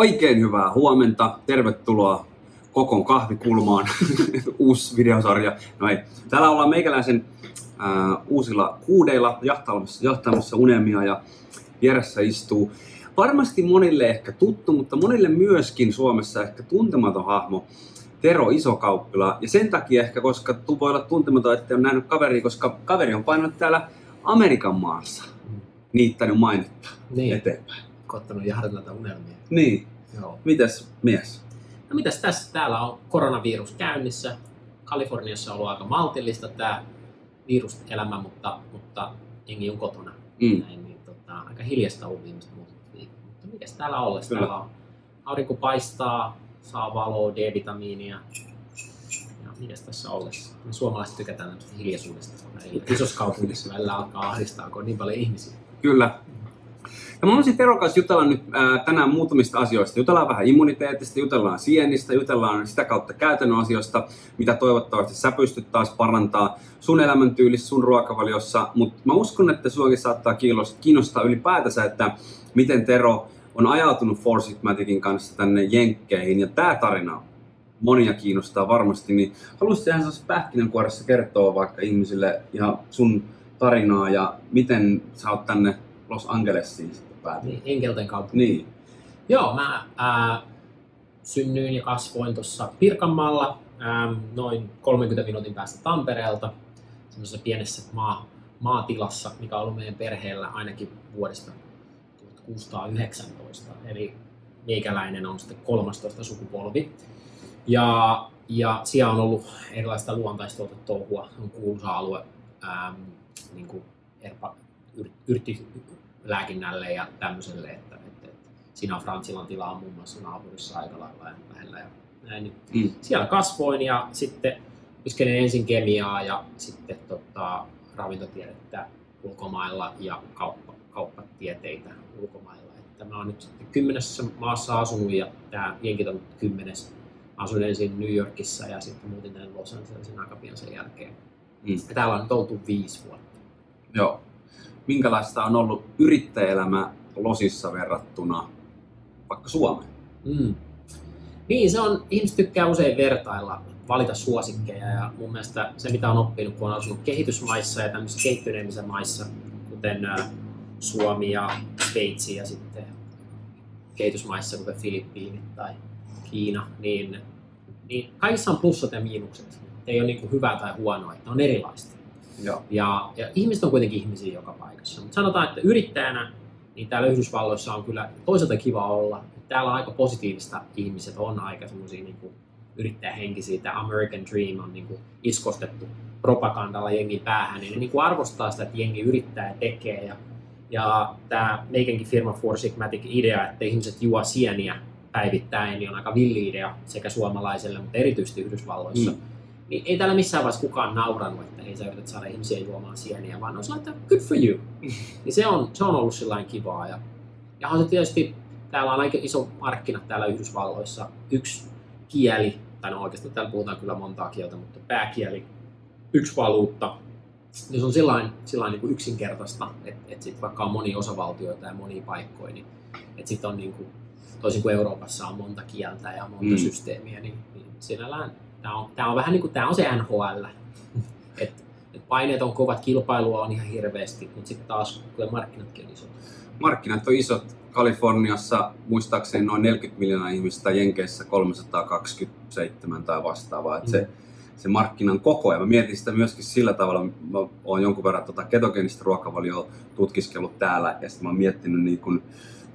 Oikein hyvää huomenta. Tervetuloa Kokon kahvikulmaan. Uusi videosarja. No ei. Täällä ollaan meikäläisen äh, uusilla kuudeilla jahtaamassa, jahtaamassa unelmia ja vieressä istuu varmasti monille ehkä tuttu, mutta monille myöskin Suomessa ehkä tuntematon hahmo. Tero Isokauppila. Ja sen takia ehkä, koska voi olla tuntematon, että on nähnyt kaveri, koska kaveri on painanut täällä Amerikan maassa niittänyt mainetta Niin. eteenpäin. Koittanut jahdata näitä unelmia. Niin. Joo. Mitäs mies? No mitäs tässä? Täällä on koronavirus käynnissä. Kaliforniassa on ollut aika maltillista tämä viruselämä, mutta, mutta jengi on kotona. Mm. Näin, niin, tota, aika hiljasta ollut viimeiset muutamat viikot. Mutta mikäs täällä ollessa? Kyllä. Täällä on aurinko paistaa, saa valoa, D-vitamiinia. Ja mikäs tässä ollessa? Me suomalaiset tykätään tämmöistä hiljaisuudesta. Isossa kaupungissa välillä alkaa ahdistaa, kun on niin paljon ihmisiä. Kyllä. Ja mä haluaisin Teron kanssa jutella nyt ää, tänään muutamista asioista. Jutellaan vähän immuniteetista, jutellaan sienistä, jutellaan sitä kautta käytännön asioista, mitä toivottavasti sä pystyt taas parantaa sun elämäntyylissä, sun ruokavaliossa. Mutta mä uskon, että suakin saattaa kiinnostaa- ylipäätänsä, että miten Tero on ajautunut Forsigmaticin kanssa tänne Jenkkeihin. Ja tää tarina monia kiinnostaa varmasti, niin haluaisitko ihan pähkinänkuoressa kertoa vaikka ihmisille ihan sun tarinaa ja miten sä oot tänne Los Angelesiin päätynyt? Niin, Enkelten kaupunki. Niin. Joo, mä ää, synnyin ja kasvoin tuossa Pirkanmaalla ää, noin 30 minuutin päästä Tampereelta, semmoisessa pienessä maa, maatilassa, mikä on ollut meidän perheellä ainakin vuodesta 1619. Eli meikäläinen on sitten 13 sukupolvi. Ja, ja siellä on ollut erilaista luontaistolta touhua, on kuuluisa alue ää, niin kuin erpa, yr, yrttilääkinnälle ja tämmöiselle, että, että, että siinä on Fransilan tilaa muun muassa naapurissa aika lailla ja lähellä ja näin. Niin Mm. Siellä kasvoin ja sitten opiskelin ensin kemiaa ja sitten tota, ravintotiedettä ulkomailla ja kauppa, kauppatieteitä ulkomailla. Että mä oon nyt sitten kymmenessä maassa asunut ja tämä jenkit on kymmenes. Mä asuin ensin New Yorkissa ja sitten muutin tänne Los Angelesin aika pian sen jälkeen. Mm. Ja täällä on nyt oltu viisi vuotta. Joo. Minkälaista on ollut yrittäjäelämä Losissa verrattuna vaikka Suomeen? Mm. Niin, se on, ihmiset tykkää usein vertailla, valita suosikkeja ja mun mielestä se mitä on oppinut, kun on asunut kehitysmaissa ja tämmöisissä kehittyneimmissä maissa, kuten Suomi ja Sveitsi ja sitten kehitysmaissa, kuten Filippiinit tai Kiina, niin, niin kaikissa on plussat ja miinukset. Ei ole niin hyvää tai huonoa, että ne on erilaista. Joo. Ja, ja ihmiset on kuitenkin ihmisiä joka paikassa. Mutta sanotaan, että yrittäjänä niin täällä Yhdysvalloissa on kyllä toisaalta kiva olla. Täällä on aika positiivista ihmiset, on aika semmoisia niin yrittäjähenkisiä. Tämä American Dream on niin kuin iskostettu propagandalla jengin päähän, niin ne niin kuin arvostaa sitä, että jengi yrittää ja tekee. Ja, ja tämä meikänkin firma Four Sigmatic idea, että ihmiset juo sieniä päivittäin, niin on aika villi idea sekä suomalaiselle, mutta erityisesti Yhdysvalloissa. Mm. Niin ei täällä missään vaiheessa kukaan naurannut, että hei sä yrität saada ihmisiä juomaan sieniä, vaan on sellainen, että good for you. niin se on, se on ollut sellainen kivaa. Ja, ja on se tietysti, täällä on aika iso markkina täällä Yhdysvalloissa. Yksi kieli, tai no oikeastaan täällä puhutaan kyllä montaa kieltä, mutta pääkieli, yksi valuutta. Niin se on sillain, sillain niin kuin yksinkertaista, että, että sit vaikka on monia osavaltioita ja monia paikkoja, niin että sitten on niin kuin, toisin kuin Euroopassa on monta kieltä ja monta mm. systeemiä, niin, niin sinällään tämä on, tää on vähän niin kuin, tämä on se NHL. Et, et paineet on kovat, kilpailua on ihan hirveästi, mutta sitten taas kyllä markkinatkin on isot. Markkinat on isot. Kaliforniassa muistaakseni noin 40 miljoonaa ihmistä, Jenkeissä 327 tai vastaavaa. Mm. Se, se markkinan koko. Ja mä mietin sitä myöskin sillä tavalla, mä oon jonkun verran tota ketogeenistä ruokavalioa tutkiskellut täällä ja sitten mä oon miettinyt niin kun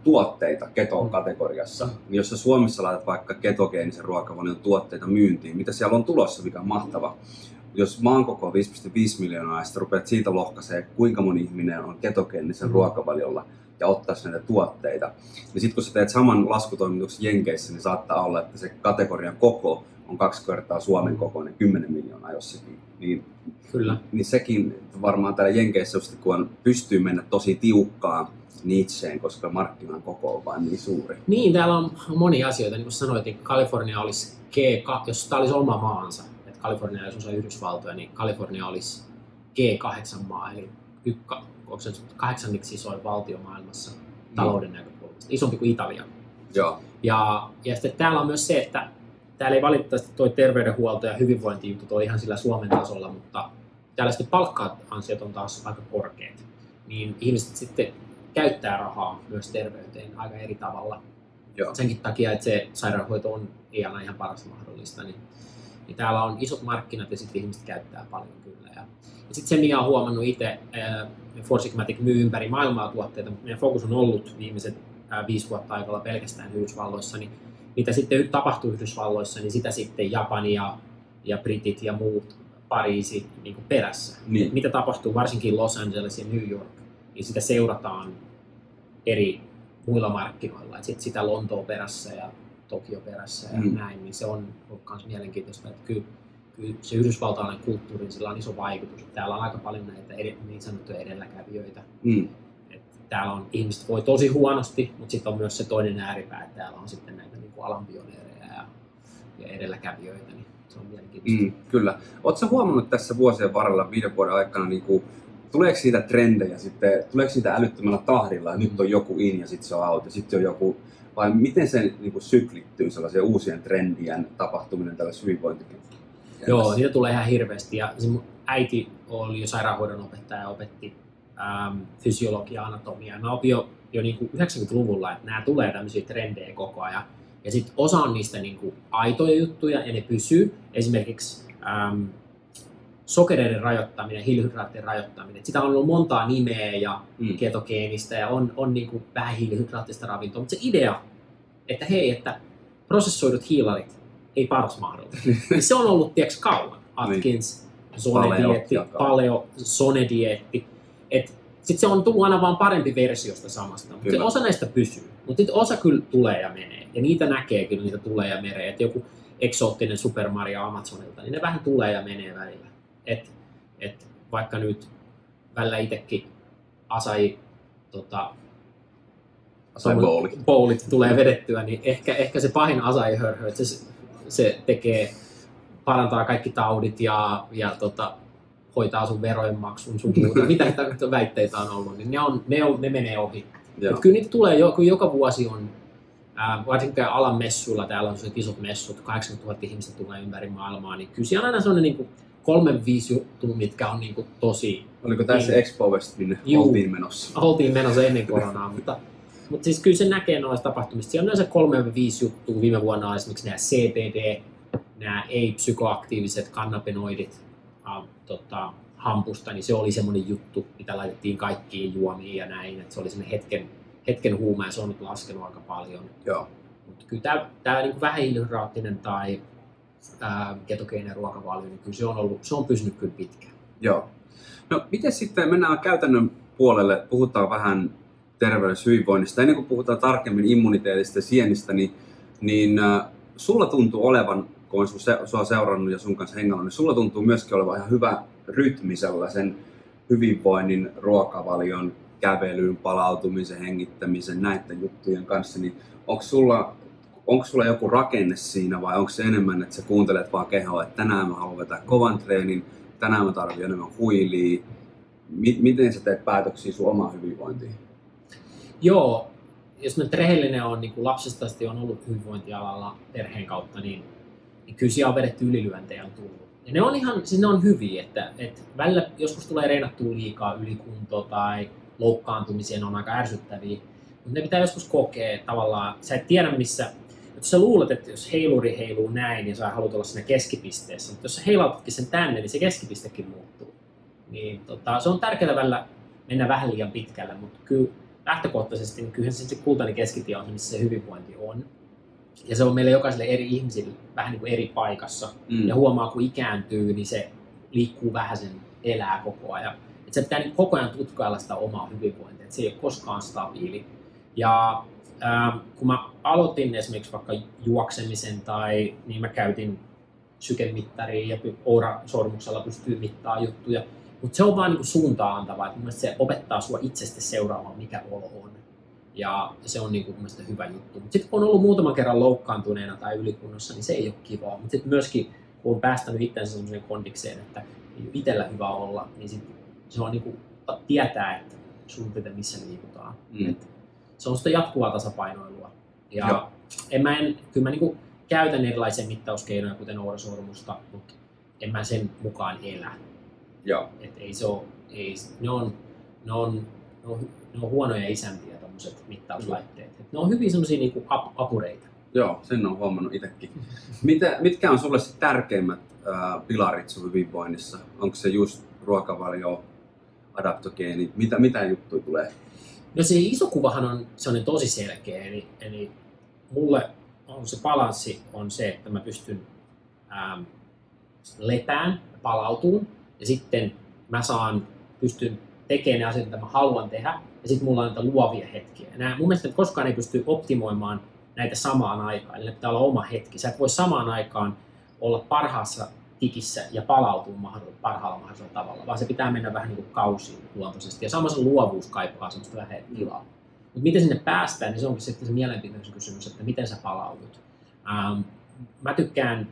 tuotteita keto-kategoriassa. Niin jos sä Suomessa laitat vaikka ketogeenisen ruokavalion tuotteita myyntiin, mitä siellä on tulossa, mikä on mahtava. Jos maan koko on 5,5 miljoonaa ja sitten rupeat siitä lohkaisee, kuinka moni ihminen on ketogeenisen Mm. ruokavaliolla ja ottaa näitä tuotteita, niin sitten kun sä teet saman laskutoimituksen Jenkeissä, niin saattaa olla, että se kategorian koko on kaksi kertaa Suomen kokoinen, 10 miljoonaa jossakin. Niin, Kyllä. niin sekin varmaan täällä Jenkeissä, kun on, pystyy mennä tosi tiukkaan niitseen, koska markkinan koko on vain niin suuri. Niin, täällä on monia asioita. Niin kuin sanoit, niin Kalifornia olisi G2, jos tämä olisi oma maansa, että Kalifornia olisi osa Yhdysvaltoja, niin Kalifornia olisi G8-maa, eli ykka, onko se kahdeksanniksi isoin valtio maailmassa talouden näkökulmasta, isompi kuin Italia. Joo. Ja, ja sitten täällä on myös se, että täällä ei valitettavasti toi terveydenhuolto ja hyvinvointijuttu ole ihan sillä Suomen tasolla, mutta täällä sitten palkka-ansiot on taas aika korkeat. Niin ihmiset sitten käyttää rahaa myös terveyteen aika eri tavalla. Joo. Senkin takia, että se sairaanhoito on ei aina ihan parasta mahdollista, niin, niin täällä on isot markkinat ja sitten ihmiset käyttää paljon kyllä. Ja, ja sitten se, mikä on huomannut itse, Forsigmatic myy ympäri maailmaa tuotteita, mutta meidän fokus on ollut viimeiset ää, viisi vuotta aikalla pelkästään Yhdysvalloissa, niin mitä sitten tapahtuu Yhdysvalloissa, niin sitä sitten Japani ja, ja Britit ja muut, Pariisi niin kuin perässä. Niin. Mitä tapahtuu varsinkin Los Angeles ja New York, niin sitä seurataan eri muilla markkinoilla. Et sit sitä Lontoa perässä ja Tokio perässä ja Mm. näin, niin se on ollut myös mielenkiintoista. Että kyllä, kyllä se yhdysvaltalainen kulttuuri, niin sillä on iso vaikutus. Täällä on aika paljon näitä eri, niin sanottuja edelläkävijöitä. Mm. Et täällä on ihmiset voi tosi huonosti, mutta sitten on myös se toinen ääripää, että täällä on sitten näitä kuin alan pioneereja ja, ja edelläkävijöitä, niin se on mielenkiintoista. Mm, kyllä. Oletko vuomannut tässä vuosien varrella, viiden vuoden aikana, niin kuin, tuleeko siitä trendejä sitten, tuleeko siitä älyttömällä tahdilla, että nyt on joku in ja sitten se on out ja sitten on joku, vai miten se niin kuin, syklittyy sellaiseen uusien trendien tapahtuminen tällä hyvinvointikin? Joo, niitä tulee ihan hirveästi. Ja se mun äiti oli jo sairaanhoidon opettaja ja opetti ähm, fysiologia, anatomiaa. Mä opin jo, jo niin kuin 90-luvulla, että nämä tulee tämmöisiä trendejä koko ajan. Ja sitten osa on niistä niin kuin aitoja juttuja ja ne pysyy. Esimerkiksi ähm, sokereiden rajoittaminen, hiilihydraattien rajoittaminen. Sitä on ollut montaa nimeä ja Mm. ketogeenistä ja on, on niin kuin vähän hiilihydraattista ravintoa, mutta se idea, että hei, että prosessoidut hiilarit ei paras mahdollinen. niin se on ollut tieks kauan. Atkins, Zone-dieetti, ja kauan. paleo, Zone-dieetti. Sitten se on tullut aina vaan parempi versiosta samasta. Mutta osa näistä pysyy. Mutta sitten osa kyllä tulee ja menee. Ja niitä näkee kyllä, niitä tulee ja menee. Että joku eksoottinen Super Mario Amazonilta, niin ne vähän tulee ja menee välillä. Et, et vaikka nyt välillä itsekin Asai tota, Tai bowli. bowlit tulee vedettyä, niin ehkä, ehkä se pahin Asai hörhö, että se, se tekee, parantaa kaikki taudit ja, ja tota, hoitaa sun verojen maksun sun muuta. Mitä väitteitä on ollut, niin ne, on, ne, on, ne menee ohi. Joo. Mut kyllä niitä tulee, jo, kun joka vuosi on, ää, varsinkin alan messuilla, täällä on sellaiset isot messut, 80 000 ihmistä tulee ympäri maailmaa, niin kyllä siellä on aina sellainen niin kuin kolme viisi juttua, mitkä on niin kuin tosi Oliko tässä Niin. Expo West, minne Juu. oltiin menossa? oltiin menossa ennen koronaa, mutta, mutta siis kyllä se näkee noista tapahtumista. Siellä on yleensä kolme viisi juttua. Viime vuonna esimerkiksi nämä CBD, nämä ei-psykoaktiiviset kannabinoidit äh, tota, hampusta, niin se oli semmoinen juttu, mitä laitettiin kaikkiin juomiin ja näin. Että se oli semmoinen hetken, hetken huuma ja se on nyt laskenut aika paljon. Joo. Mutta kyllä tämä, tämä niin vähähiilihydraattinen tai ää, ketogeeninen ruokavalio, niin kyllä se on, ollut, se on pysynyt kyllä pitkään. Joo. No, miten sitten mennään käytännön puolelle, puhutaan vähän terveydessä hyvinvoinnista. Ennen kuin puhutaan tarkemmin immuniteetista ja sienistä, niin, niin äh, sulla tuntuu olevan, kun se, sua seurannut ja sun kanssa hengannut, niin sulla tuntuu myöskin olevan ihan hyvä rytmi sellaisen hyvinvoinnin, ruokavalion, kävelyn, palautumisen, hengittämisen, näiden juttujen kanssa, niin onko sulla, onko sulla joku rakenne siinä vai onko se enemmän, että sä kuuntelet vaan kehoa, että tänään mä haluan vetää kovan treenin, tänään mä tarvitsen enemmän huilia. Mi- miten sä teet päätöksiä sun omaan hyvinvointiin? Joo, jos nyt rehellinen on, niin kuin lapsesta asti on ollut hyvinvointialalla perheen kautta, niin, niin kyllä siellä on vedetty ylilyöntejä on tullut. Ja ne on ihan, siis ne on hyviä, että, että välillä joskus tulee reenattua liikaa ylikunto tai loukkaantumisia, ne on aika ärsyttäviä. Mutta ne pitää joskus kokea tavallaan, sä et tiedä missä, jos sä luulet, että jos heiluri heiluu näin ja sä haluat olla siinä keskipisteessä, mutta jos sä heilautatkin sen tänne, niin se keskipistekin muuttuu. Niin tota, se on tärkeää välillä mennä vähän liian pitkälle, mutta kyllä lähtökohtaisesti niin kyllähän se, se kultainen keskitie on se, missä se hyvinvointi on. Ja se on meille jokaiselle eri ihmisille vähän niin kuin eri paikassa. Mm. Ja huomaa, kun ikääntyy, niin se liikkuu vähän sen elää koko ajan. Et se pitää niin koko ajan tutkailla sitä omaa hyvinvointia, että se ei ole koskaan stabiili. Ja ää, kun mä aloitin esimerkiksi vaikka juoksemisen tai niin mä käytin sykemittaria ja Oura-sormuksella pystyy mittaa juttuja. Mutta se on vaan niinku suuntaa antava, että se opettaa sua itsestä seuraamaan, mikä olo on. Ja se on niinku mun mielestä hyvä juttu. Mutta sitten kun on ollut muutaman kerran loukkaantuneena tai ylikunnossa, niin se ei ole kivaa. Mutta sitten myöskin, kun on päästänyt itsensä sellaiseen kondikseen, että ei ole itsellä hyvä olla, niin sit se on niinku, tietää, että sun pitää missä liikutaan. Mm. Et se on sitä jatkuvaa tasapainoilua. Ja Joo. en mä en, kyllä mä niinku käytän erilaisia mittauskeinoja, kuten ourasormusta, mutta en mä sen mukaan elä. Joo. Et ei se ole, ei, ne, on, ne, on, ne, on, ne on huonoja isäntiä tämmöiset mittauslaitteet. Et ne on hyvin semmoisia niinku ap, apureita. Joo, sen on huomannut itsekin. Mitä, mitkä on sulle se tärkeimmät ää, pilarit sun hyvinvoinnissa? Onko se just ruokavalio, adaptogeeni, mitä, mitä juttuja tulee? No se iso kuvahan on sellainen tosi selkeä, eli, eli mulle on se balanssi on se, että mä pystyn ähm, lepään, palautuun ja sitten mä saan, pystyn tekemään ne asiat, mitä mä haluan tehdä ja sitten mulla on näitä luovia hetkiä. Nää, mun mielestä koskaan ei pysty optimoimaan näitä samaan aikaan, eli pitää olla oma hetki. Sä et voi samaan aikaan olla parhaassa tikissä ja palautua mahdoll- parhaalla mahdollisella tavalla, vaan se pitää mennä vähän niin kuin kausiin luontoisesti. Ja sama se luovuus kaipaa semmoista vähän tilaa. Mutta miten sinne päästään, niin se onkin sitten se mielenkiintoinen kysymys, että miten sä palaudut. Ähm, mä tykkään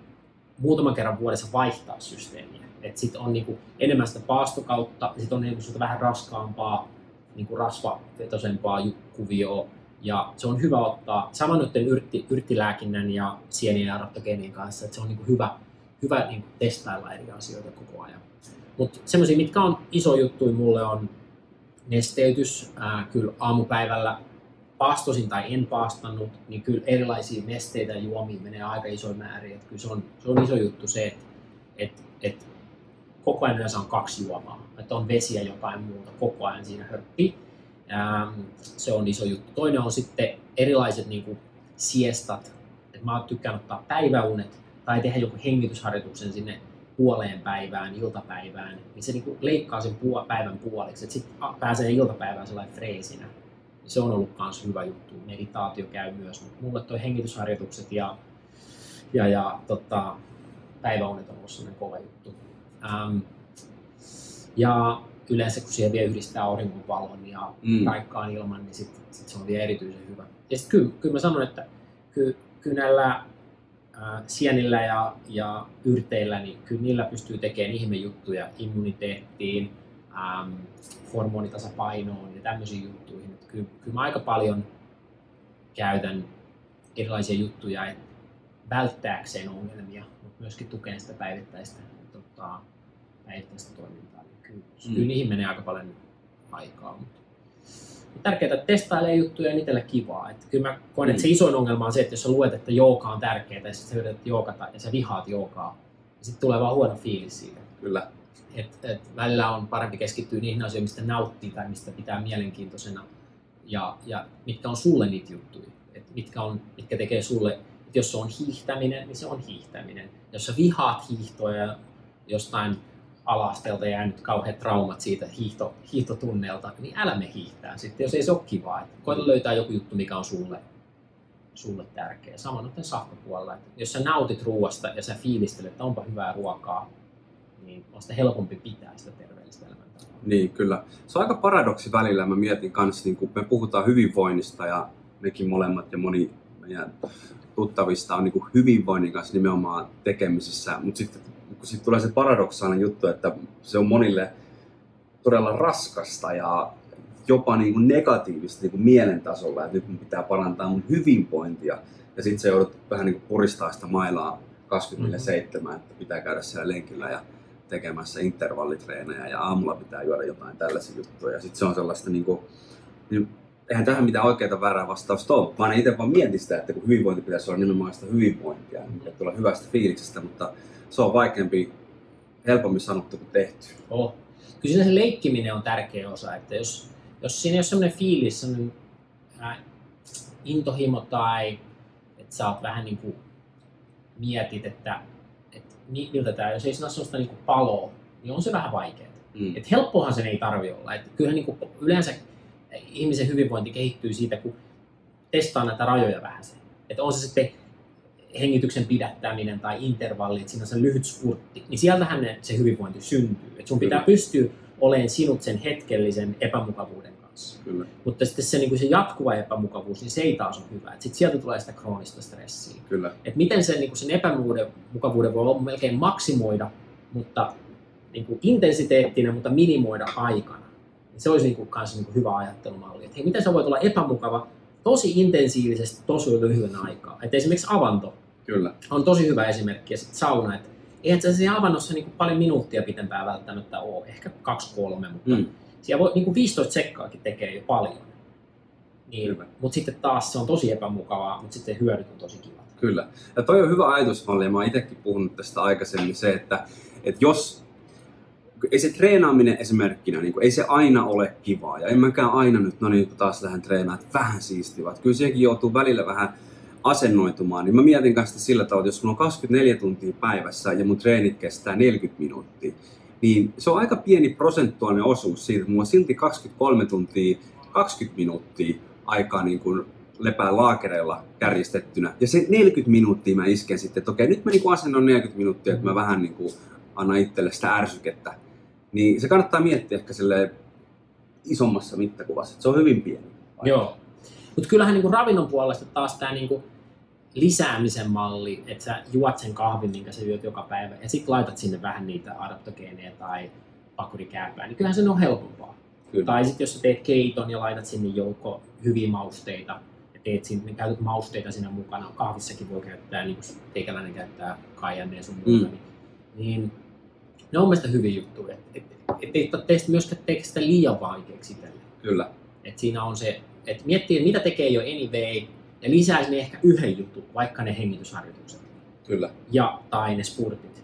muutaman kerran vuodessa vaihtaa systeemiä. Että sitten on niinku enemmän sitä paastokautta, sitten on niinku vähän raskaampaa, niinku rasvavetoisempaa ju- kuvioa. Ja se on hyvä ottaa saman noiden yrtti, yrttilääkinnän ja sienien ja adaptogeenien kanssa, että se on niinku hyvä, hyvä niinku testailla eri asioita koko ajan. Mutta semmoisia, mitkä on iso juttu mulle on nesteytys. Ää, kyllä aamupäivällä paastosin tai en paastannut, niin kyllä erilaisia nesteitä ja juomia menee aika isoja määriä. Että kyllä se on, se on iso juttu se, että että että koko ajan yleensä on kaksi juomaa. Että on vesi ja jotain muuta koko ajan siinä hörppii. Ähm, se on iso juttu. Toinen on sitten erilaiset niin kuin siestat. Et mä tykkään ottaa päiväunet tai tehdä joku hengitysharjoituksen sinne puoleen päivään, iltapäivään, niin se niin kuin leikkaa sen puo- päivän puoliksi, että sitten pääsee iltapäivään sellainen freesinä. Se on ollut myös hyvä juttu. Meditaatio käy myös, mutta mulle toi hengitysharjoitukset ja, ja, ja tota, päiväunet on ollut sellainen kova juttu. Ähm, ja yleensä kun siihen vielä yhdistää auringonvalon ja Mm. ilman, niin sit, sit se on vielä erityisen hyvä. Ja sitten kyllä, kyllä mä sanon, että kyllä näillä ää, sienillä ja, ja yrteillä, niin kyllä niillä pystyy tekemään ihmejuttuja immuniteettiin, äm, hormonitasapainoon ja tämmöisiin juttuihin. Että kyllä, kyllä mä aika paljon käytän erilaisia juttuja et välttääkseen ongelmia, mutta myöskin tukeen sitä päivittäistä, tota, päivittäistä toimintaa. Niin kyllä, Mm. mm. kyllä niihin menee aika paljon aikaa. Mutta tärkeää, että testailee juttuja ja itselle kivaa. Että kyllä mä koen, että se Mm. isoin ongelma on se, että jos sä luet, että jooga on tärkeää ja sitten sä yrität joogata ja sä vihaat joogaa, niin sitten tulee vaan huono fiilis siitä. Kyllä. Et, et välillä on parempi keskittyä niihin asioihin, mistä nauttii tai mistä pitää mielenkiintoisena ja, ja mitkä on sulle niitä juttuja. Et mitkä, on, mitkä tekee sulle, et jos se on hiihtäminen, niin se on hiihtäminen. Jos sä vihaat hiihtoa ja jostain alastelta jäänyt kauheat traumat siitä hiihto, hiihtotunneelta, niin älä me hiihtää sitten, jos ei se ole kivaa. Et koita löytää joku juttu, mikä on sulle, sulle tärkeä. Sama noiden safkapuolella. että Jos sä nautit ruoasta ja sä fiilistelet, että onpa hyvää ruokaa, niin on sitä helpompi pitää sitä terveellistä elämäntapaa. Niin, kyllä. Se on aika paradoksi välillä. Mä mietin kanssa, niin kun me puhutaan hyvinvoinnista ja mekin molemmat ja moni meidän tuttavista on niin hyvinvoinnin kanssa nimenomaan tekemisissä. Mutta sitten kun sit tulee se paradoksaalinen juttu, että se on monille todella raskasta ja jopa niin kuin negatiivista niin kuin mielen tasolla, että nyt mun pitää parantaa mun hyvinvointia. Ja sitten se joudut vähän niin kuin puristaa sitä mailaa 24-7, että pitää käydä siellä lenkillä ja tekemässä intervallitreenejä ja aamulla pitää juoda jotain tällaisia juttuja. Ja sitten se on sellaista niin kuin, niin eihän tähän mitään oikeaa väärää vastausta ole, vaan itse vaan mietin sitä, että kun hyvinvointi pitäisi olla nimenomaan sitä hyvinvointia, niin pitää tulla hyvästä fiiliksestä, mutta se on vaikeampi, helpommin sanottu kuin tehty. Oh. Kyllä se leikkiminen on tärkeä osa, että jos, jos siinä ei ole sellainen fiilis, sellainen ää, intohimo tai että sä oot vähän niin kuin mietit, että, että mi- miltä tämä, jos ei siinä ole sellaista niin kuin paloa, niin on se vähän vaikeaa. Mm. Et helppohan sen ei tarvi olla. Et kyllähän niin kuin yleensä ihmisen hyvinvointi kehittyy siitä, kun testaa näitä rajoja vähän se. Että on se sitten hengityksen pidättäminen tai intervalli, että siinä on se lyhyt spurtti, niin sieltähän ne, se hyvinvointi syntyy. Et sun pitää Kyllä. pystyä olemaan sinut sen hetkellisen epämukavuuden kanssa. Kyllä, Mutta sitten se, niin kuin se jatkuva epämukavuus, niin se ei taas ole hyvä. Sitten sieltä tulee sitä kroonista stressiä. kyllä. Et miten sen, niin kuin sen epämukavuuden voi melkein maksimoida, mutta niin kuin intensiteettinä, mutta minimoida aikana. Se olisi niin kuin, kanssa niin kuin hyvä ajattelumalli. Että hei, miten sä voit olla epämukava tosi intensiivisesti tosi lyhyen aikaa. Et esimerkiksi avanto Kyllä. on tosi hyvä esimerkki ja sitten sauna, että eihän se siinä avannossa niin paljon minuuttia pitempää välttämättä ole, ehkä kaksi kolme, mutta Mm. siellä voi niin 15 sekkaakin tekee jo paljon. Niin, mutta sitten taas se on tosi epämukavaa, mutta sitten hyödyt on tosi kivat. Kyllä. Ja toi on hyvä ajatusmalli, ja mä oon itsekin puhunut tästä aikaisemmin, se, että, että jos ei se treenaaminen esimerkkinä, niin kuin, ei se aina ole kivaa. Ja en mäkään aina nyt, no niin, taas lähden treenaamaan, että vähän siistiä, kyllä sekin joutuu välillä vähän asennoitumaan. Niin mä mietin kanssa sillä tavalla, että jos mulla on 24 tuntia päivässä ja mun treenit kestää 40 minuuttia, niin se on aika pieni prosentuaalinen osuus siitä, että mulla on silti 23 tuntia, 20 minuuttia aikaa niin kuin lepää laakereilla kärjistettynä. Ja se 40 minuuttia mä isken sitten, että okei, nyt mä niin asennon 40 minuuttia, että mä vähän niin kuin annan itselle sitä ärsykettä. Niin se kannattaa miettiä ehkä sille isommassa mittakuvassa, että se on hyvin pieni. Joo. Mutta kyllähän niinku ravinnon puolesta taas tämä niinku lisäämisen malli, että sä juot sen kahvin, minkä sä juot joka päivä, ja sitten laitat sinne vähän niitä adaptogeeneja tai pakurikääpää, niin kyllähän se on helpompaa. Kyllä. Tai sitten jos sä teet keiton ja laitat sinne joukko hyviä mausteita, ja teet sinne, niin käytät mausteita siinä mukana, kahvissakin voi käyttää, niin kuin teikäläinen käyttää kaijanne ja sun muuta, Mm. niin, niin ne on mielestäni hyviä juttuja. Et, et, et teistä myöskään tee sitä liian vaikeaksi itselle. Kyllä. Et siinä on se, että miettii, mitä tekee jo anyway, ja lisää sinne ehkä yhden jutun, vaikka ne hengitysharjoitukset Kyllä. ja, tai ne spurtit.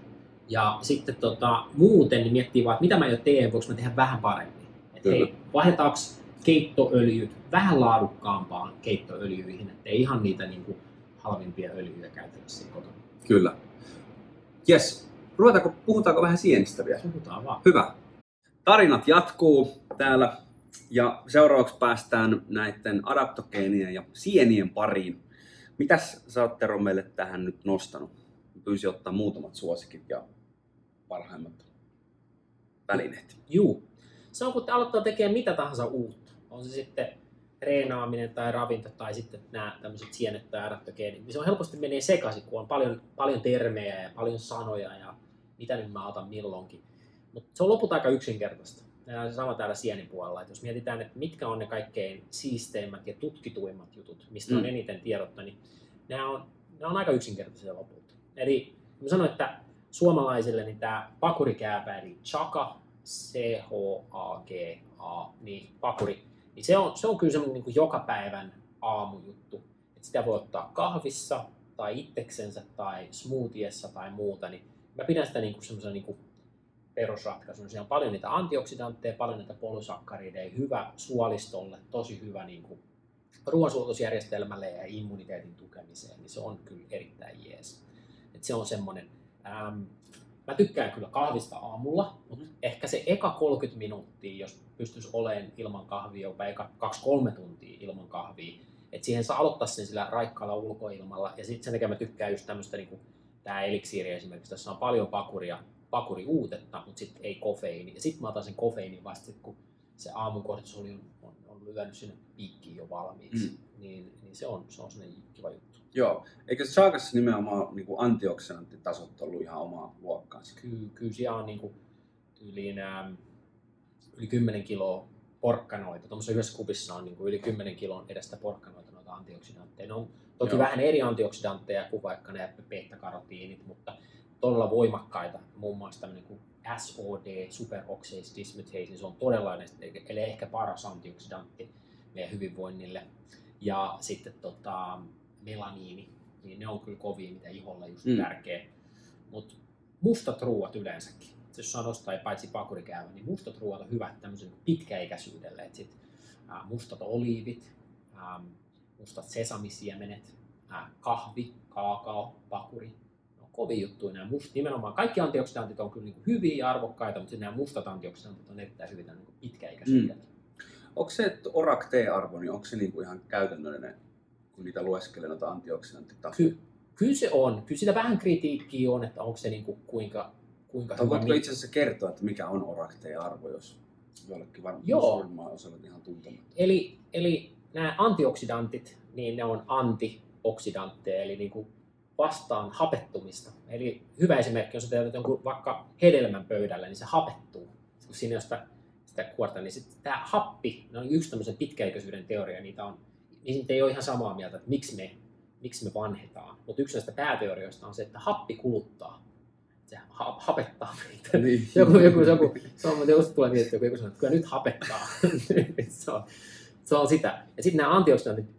Ja sitten tota, muuten niin miettii vaan, että mitä mä jo teen, voiko mä tehdä vähän paremmin. Et Kyllä. hei, vaihdetaanko keittoöljyt vähän laadukkaampaan keittoöljyihin, ettei ihan niitä niin kuin, halvimpia öljyjä käytetä siinä kotona. Kyllä. Yes. Ruvetaanko, puhutaanko vähän sienistä vielä? Puhutaan vaan. Hyvä. Tarinat jatkuu täällä ja seuraavaksi päästään näiden adaptogeenien ja sienien pariin. Mitäs sä oot Tero meille tähän nyt nostanut? Pyysin ottaa muutamat suosikit ja parhaimmat välineet. Juu. Se on, kun te aloittaa tekemään mitä tahansa uutta. On se sitten treenaaminen tai ravinto tai sitten nämä tämmöiset sienet tai adaptogeenit, niin se on helposti menee sekaisin, kun on paljon, paljon termejä ja paljon sanoja ja mitä nyt mä otan milloinkin. Mutta se on lopulta aika yksinkertaista. Sama täällä sienin puolella, että jos mietitään, että mitkä on ne kaikkein siisteimmät ja tutkituimmat jutut, mistä on Mm. eniten tiedottu, niin nämä on, nämä on aika yksinkertaisia lopulta. Eli mä sanoin, että suomalaisille niin tämä pakurikääpä, eli chaka, C-H-A-G-A, niin pakuri, niin se on, se on kyllä semmoinen niin kuin joka päivän aamujuttu. Et sitä voi ottaa kahvissa tai itseksensä tai smoothiessa tai muuta, niin mä pidän sitä niin kuin semmoisena niin kuin perusratkaisuna. Siinä on paljon niitä antioksidantteja, paljon niitä polysakkarideja, hyvä suolistolle, tosi hyvä niin kuin ruoansuotusjärjestelmälle ja immuniteetin tukemiseen, niin se on kyllä erittäin jees. Et se on semmoinen, ähm, mä tykkään kyllä kahvista aamulla, mutta ehkä se eka 30 minuuttia, jos pystyisi olemaan ilman kahvia, jopa eka 2-3 tuntia ilman kahvia, että siihen saa aloittaa sen sillä raikkaalla ulkoilmalla, ja sitten sen takia mä tykkään just tämmöistä, niin kuin tämä eliksiiri esimerkiksi, tässä on paljon pakuria, pakuriuutetta, mutta sitten ei kofeiini, ja sitten mä otan sen kofeiinin vasta sit, kun se aamun kortisoli on, on, on lyönyt sinne piikkiin jo valmiiksi, Mm. niin, niin se on, se on sellainen kiva juttu. Joo. Eikö se Chaakassa nimenomaan niin kuin antioksidanttitasot ollut ihan omaa luokkaansa? Kyllä, kyllä siellä on niin kuin, tyyliin ähm, yli 10 kiloa porkkanoita. Tuommoisessa yhdessä kupissa on niin kuin yli 10 kilon edestä porkkanoita noita antioksidantteja. Ne on toki Joo. vähän eri antioksidantteja kuin vaikka ne beta-karotiinit, mutta todella voimakkaita. Muun muassa tämmöinen kuin SOD, superoxidase dismutase, niin se on todella, eli ehkä paras antioksidantti meidän hyvinvoinnille. Ja sitten tota, melaniini, niin ne on kyllä kovia, mitä iholle just Mm. tärkeä. Mutta mustat ruuat yleensäkin, jos saa nostaa paitsi pakurikäyvä, niin mustat ruoat on hyvät tämmöisen pitkäikäisyydelle. Et sit, ää, mustat oliivit, ää, mustat sesamisiemenet, ää, kahvi, kaakao, pakuri. Kovia juttuja nämä must, nimenomaan. Kaikki antioksidantit on kyllä niinku hyviä ja arvokkaita, mutta nämä mustat antioksidantit on erittäin hyviä niinku pitkäikäisyydelle. Onko se että ORAC T-arvo, niin onko se niin kuin ihan käytännöllinen, kun niitä lueskelee noita antioksidanttitasoja? Ky- kyllä se on. Kyllä sitä vähän kritiikkiä on, että onko se niinku kuinka, kuinka Tai hyvä. voitko itse asiassa kertoa, että mikä on ORAC T-arvo, jos jollekin varmaan osalle ihan tuntematta? Eli, eli nämä antioksidantit, niin ne on antioksidantteja, eli niin kuin vastaan hapettumista. Eli hyvä esimerkki, jos teet jonkun vaikka hedelmän pöydällä, niin se hapettuu. Kun siinä on sitä, sitä kuorta, niin sit tämä happi, ne on yksi tämmöisen pitkäikäisyyden teoria, niitä on niin ei ole ihan samaa mieltä, että miksi me, miksi me vanhetaan. Mutta yksi näistä pääteorioista on se, että happi kuluttaa. Se ha- hapettaa meitä. Niin. joku, joku, joku, se on, jos tulee miettiä, joku, joku sanoo, että kyllä nyt hapettaa. se, on, se on sitä. Ja sitten nämä antioksidantit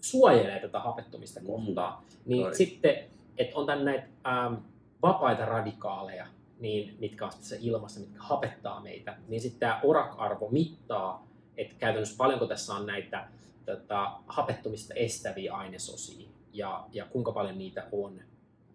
suojelee tätä hapettumista kohtaa. Niin Toi. sitten, että on tänne näitä ähm, vapaita radikaaleja, niin, mitkä on tässä ilmassa, mitkä hapettaa meitä, niin sitten tämä ORAC-arvo mittaa, että käytännössä paljonko tässä on näitä tota, hapettumista estäviä ainesosia ja, ja kuinka paljon niitä on.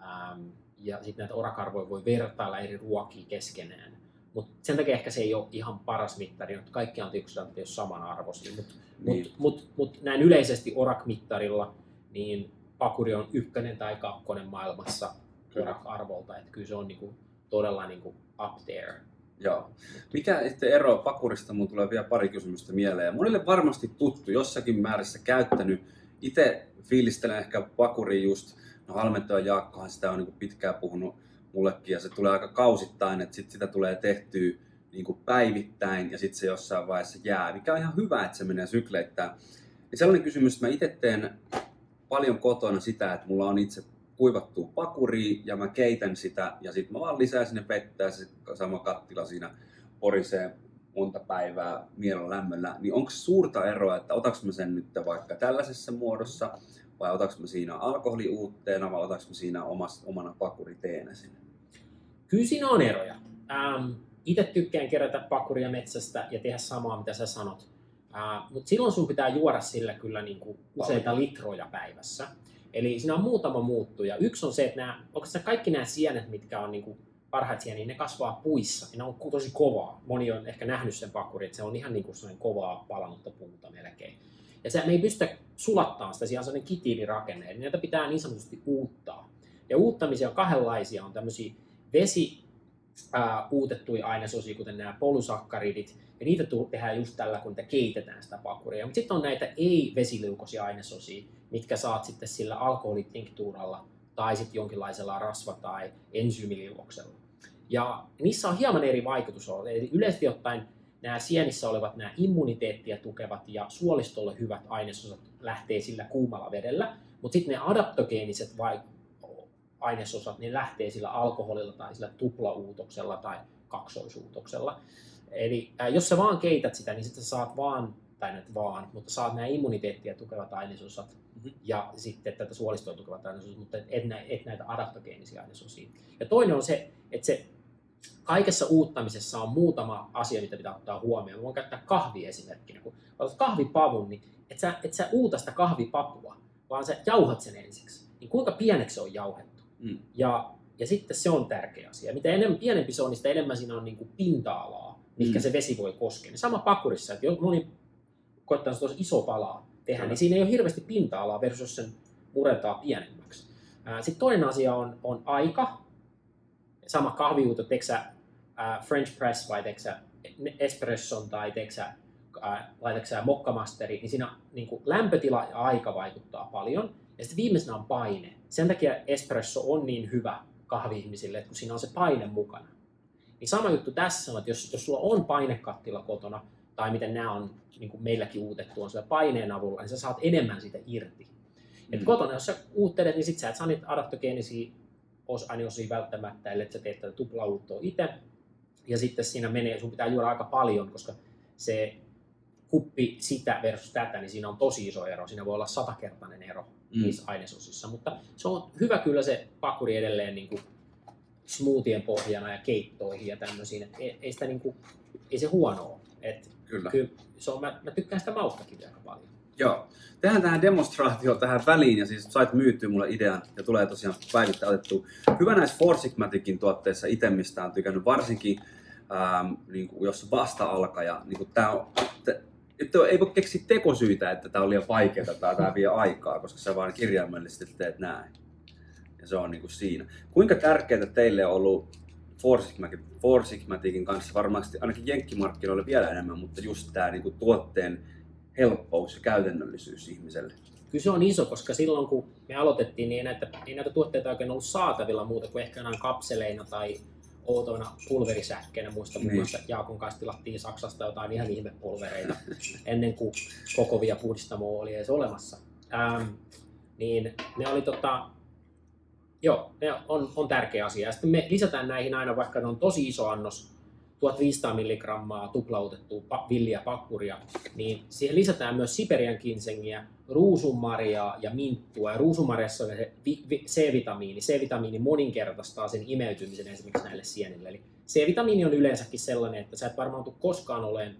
Ähm, ja sitten näitä ORAC-arvoja voi vertailla eri ruokia keskenään. Mutta sen takia ehkä se ei ole ihan paras mittari, että kaikki antioksidantit ei ole samanarvoisia. Mutta Niin. mut, mut, mut näin yleisesti ORAC-mittarilla, niin pakuri on ykkönen tai kakkonen maailmassa Kyllä. ORAC-arvolta. Että kyllä se on niinku todella niinku up there. Joo. Mikä sitten ero pakurista? Mun tulee vielä pari kysymystä mieleen. Monille varmasti tuttu, jossakin määrässä käyttänyt. Itse fiilistelen ehkä pakuri just, no Halmetoja Jaakkohan sitä on niin pitkään puhunut mullekin ja se tulee aika kausittain, että sit sitä tulee tehtyä niin kuin päivittäin ja sitten se jossain vaiheessa jää, mikä on ihan hyvä, että se menee sykleittäin. Ja sellainen kysymys, että mä itse teen paljon kotona sitä, että mulla on itse kuivattua pakuria ja mä keitän sitä ja sitten mä vaan lisään sinne vettä ja se sama kattila siinä porisee monta päivää mielellä lämmöllä, niin onko suurta eroa, että otaks mä sen nyt vaikka tällaisessa muodossa vai otaks mä siinä alkoholiuutteena vai otaks mä siinä omas, omana pakuriteenä sinne? Kyllä siinä on eroja. Ähm, itse tykkään kerätä pakuria metsästä ja tehdä samaa, mitä sä sanot. Äh, Mutta silloin sun pitää juoda sillä kyllä niinku useita litroja päivässä. Eli siinä on muutama muuttuja. Yksi on se, että nämä, oikeastaan kaikki nämä sienet, mitkä on niinku parhaat sienet, niin ne kasvaa puissa. Ja ne on tosi kovaa. Moni on ehkä nähnyt sen pakurin, että se on ihan niinku kovaa palanutta puuta melkein. Ja se, me ei pystytä sulattaa sitä, siinä on sellainen kitiinirakenne, eli näitä pitää niin sanotusti uuttaa. Ja uuttamisia on kahdenlaisia, on tämmöisiä vesi ää, uutettuja ainesosia, kuten nämä polysakkaridit, ja niitä tehdään just tällä, kun niitä keitetään sitä pakuria. Mutta sitten on näitä ei-vesiliukoisia ainesosia, mitkä saat sitten sillä alkoholitinktuuralla tai sitten jonkinlaisella rasva- tai ensyymiliuoksella. Ja niissä on hieman eri vaikutus. Eli yleisesti ottaen nämä sienissä olevat nämä immuniteettia tukevat ja suolistolle hyvät ainesosat lähtee sillä kuumalla vedellä, mutta sitten ne adaptogeeniset vai- ainesosat, niin lähtee sillä alkoholilla tai sillä tuplauutoksella tai kaksoisuutoksella. Eli äh, jos sä vaan keität sitä, niin sitten sä saat vaan, tai nyt vaan, mutta saat nämä immuniteettia tukevat ainesosat Mhm. ja sitten tätä suolistoa tukevat ainesosat, mutta et, nä, et näitä adaptogeenisia ainesosia. Ja toinen on se, että se kaikessa uuttamisessa on muutama asia, mitä pitää ottaa huomioon. Voin käyttää kahvi esimerkkinä. Kun otat kahvipavun, niin et sä, et sä uuta sitä kahvipapua, vaan sä jauhat sen ensiksi. Niin kuinka pieneksi se on jauhettu? Mm. Ja, ja sitten se on tärkeä asia. Mitä enemmän, pienempi se on, niin sitä enemmän siinä on niin kuin pinta-alaa, mikä Mm. se vesi voi koskea. Niin sama pakurissa, että jos moni koittaa tuossa iso palaa tehdä, Kyllä. niin siinä ei ole hirveästi pinta-alaa versus sen murentaa pienemmäksi. Sitten toinen asia on, on aika. Sama kahviuuto, teekö sä ää, French press vai teekö sä espresson tai teekö sä, ää, laitatko sä mokkamasteri, niin siinä niin kuin lämpötila ja aika vaikuttaa paljon. Ja sitten viimeisenä on paine. Sen takia espresso on niin hyvä kahvi-ihmisille, että kun siinä on se paine mukana. Niin sama juttu tässä on, että jos, jos sulla on painekattila kotona, tai miten nämä on niin kuin meilläkin uutettu, on sillä paineen avulla, niin sä saat enemmän siitä irti. Mm. Et kotona, jos sä uuttelet, niin sit sä et saa niitä adaptogeenisia os- aineosia välttämättä, ellei sä teet tätä tuplauuttoa itse. Ja sitten siinä menee, sun pitää juoda aika paljon, koska se kuppi sitä versus tätä, niin siinä on tosi iso ero. Siinä voi olla satakertainen ero Mm. niissä ainesosissa. Mutta se on hyvä kyllä se pakuri edelleen niin kuin smoothien pohjana ja keittoihin ja tämmöisiin. Et ei, ei, sitä niin kuin, ei se huono ole. Et Kyllä. kyllä se on, mä, mä tykkään sitä maustakin aika paljon. Joo. Tehdään tähän demonstraatio tähän väliin ja siis sait myytyä mulle idean ja tulee tosiaan päivittäin otettu. Hyvä näissä Four Sigmaticin tuotteissa itse, mistä on tykännyt varsinkin, ähm, niin kuin jos vasta alkaja, niin kuin tää on, te, että ei voi keksiä tekosyitä, että tämä on liian vaikeaa tai tämä vie aikaa, koska sä vaan kirjaimellisesti teet näin. Ja se on niin kuin siinä. Kuinka tärkeää teille on ollut Four, Sigmatic, Four Sigmaticin kanssa, varmasti ainakin jenkkimarkkinoille vielä enemmän, mutta just tämä niin kuin tuotteen helppous ja käytännöllisyys ihmiselle. Kyllä se on iso, koska silloin kun me aloitettiin, niin ei näitä, ei näitä tuotteita oikein ollut saatavilla muuta kuin ehkä enää kapseleina tai outoina pulverisäkkeinä. Muistan muun Niin. muassa Jaakon kanssa tilattiin Saksasta jotain ihan ihmepulvereita ennen kuin kokovia puhdistamoa oli edes olemassa. Ähm, niin ne oli tota, joo, ne on, on tärkeä asia. Ja sitten me lisätään näihin aina, vaikka ne on tosi iso annos, 1500 milligrammaa tuplautettua villiä pakkuria, niin siihen lisätään myös Siberian kinsengiä, ruusunmarjaa ja minttua. Ja ruusunmarjassa on se vi- vi- C-vitamiini. C-vitamiini moninkertaistaa sen imeytymisen esimerkiksi näille sienille. Eli C-vitamiini on yleensäkin sellainen, että sä et varmaan tule koskaan oleen,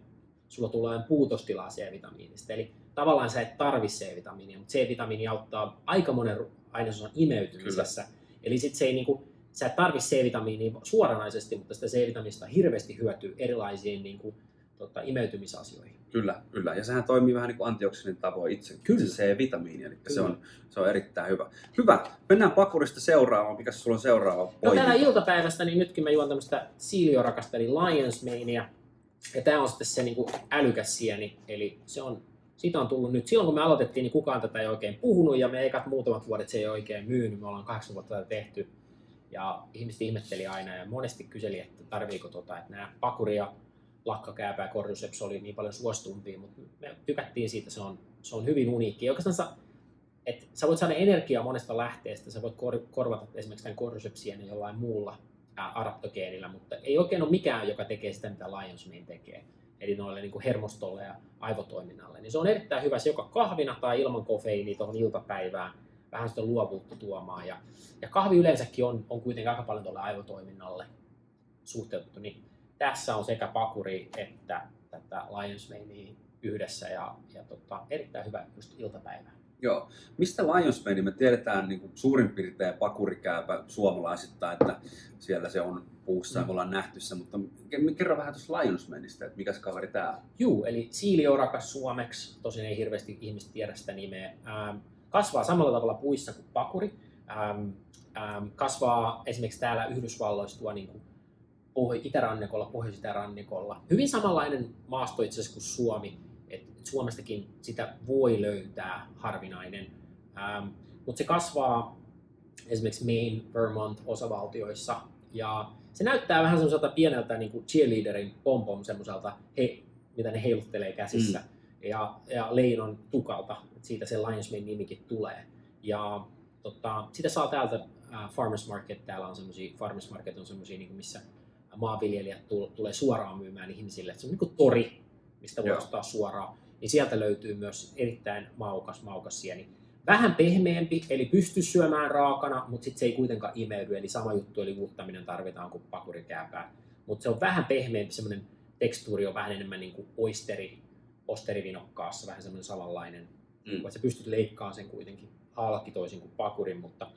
sulla tulee puutostilaa C-vitamiinista. Eli tavallaan sä et tarvi C-vitamiinia, mutta C-vitamiini auttaa aika monen ainesosan imeytymisessä. Eli sit se ei niinku, sä et tarvi C-vitamiinia suoranaisesti, mutta sitä C-vitamiinista hirveästi hyötyy erilaisiin niinku, tota, imeytymisasioihin. Kyllä, kyllä. Ja sehän toimii vähän niin kuin antioksidin tavoin itse. Kyllä. Se C-vitamiini, eli se Kyllä. on, se on erittäin hyvä. Hyvä. Mennään pakurista seuraavaan. Mikä sulla on seuraava No täällä iltapäivästä, niin nytkin mä juon tämmöistä siiliorakasta, eli Lions Mainia. Ja tää on sitten se niin kuin älykäs sieni, eli se on, siitä on tullut nyt, silloin kun me aloitettiin, niin kukaan tätä ei oikein puhunut, ja me ekat muutamat vuodet se ei oikein myynyt, me ollaan kahdeksan vuotta tätä tehty. Ja ihmiset ihmetteli aina ja monesti kyseli, että tarviiko tota, että nämä pakuri ja lakkakääpä ja cordyceps oli niin paljon suostumpia, mutta me tykättiin siitä, se on, se on hyvin uniikki. Oikeastaan sä, et sä voit saada energiaa monesta lähteestä, sä voit kor- korvata esimerkiksi tämän cordycepsien jollain muulla ää, adaptogeenillä, mutta ei oikein ole mikään, joka tekee sitä, mitä Lions tekee. Eli noille niin kuin hermostolle ja aivotoiminnalle. Niin se on erittäin hyvä se joko kahvina tai ilman kofeiiniä tuohon iltapäivään vähän sitä luovuutta tuomaan. Ja, ja kahvi yleensäkin on, on kuitenkin aika paljon tuolle aivotoiminnalle suhteutettu. Niin tässä on sekä pakuri että tätä Lions Manea yhdessä ja, ja tota, erittäin hyvä just iltapäivään. Joo. Mistä Lions Mane? Me tiedetään niin kuin suurin piirtein pakurikääpä suomalaisittain, että siellä se on puussa ja me ollaan nähty se, mutta ke- kerro vähän tuosta Lions Maneista, että mikäs kaveri tää on? Juu, eli siiliorakas suomeksi, tosin ei hirveästi ihmiset tiedä sitä nimeä. Ähm, kasvaa samalla tavalla puissa kuin pakuri. Ähm, ähm, kasvaa esimerkiksi täällä Yhdysvalloissa tuo niin kuin pohjo- itärannikolla, pohjois-itärannikolla. Hyvin samanlainen maasto itse asiassa kuin Suomi. Et Suomestakin sitä voi löytää harvinainen. Ähm, mutta se kasvaa esimerkiksi Maine, Vermont osavaltioissa. Ja se näyttää vähän semmoiselta pieneltä niin kuin cheerleaderin pompom semmoiselta, he, mitä ne heiluttelee käsissä. Mm. Ja, ja leinon tukalta, siitä se Lions Mane nimikin tulee. Ja tota, sitä saa täältä äh, Farmers Market, täällä on semmoisia, Farmers Market on semmoisia, niin missä maanviljelijät tul, tulee suoraan myymään ihmisille. Se on niin kuin tori, mistä voi Joo. ostaa suoraan. Niin sieltä löytyy myös erittäin maukas, maukas sieni. Vähän pehmeämpi, eli pystyy syömään raakana, mutta sitten se ei kuitenkaan imeydy. Eli sama juttu, eli uuttaminen tarvitaan kuin pakurikääpää. Mutta se on vähän pehmeämpi, semmoinen tekstuuri on vähän enemmän niin kuin oisteri, osterivinokkaassa, vähän semmoinen samanlainen. Mm. Vaikka sä pystyt leikkaamaan sen kuitenkin halki toisin kuin pakurin, mutta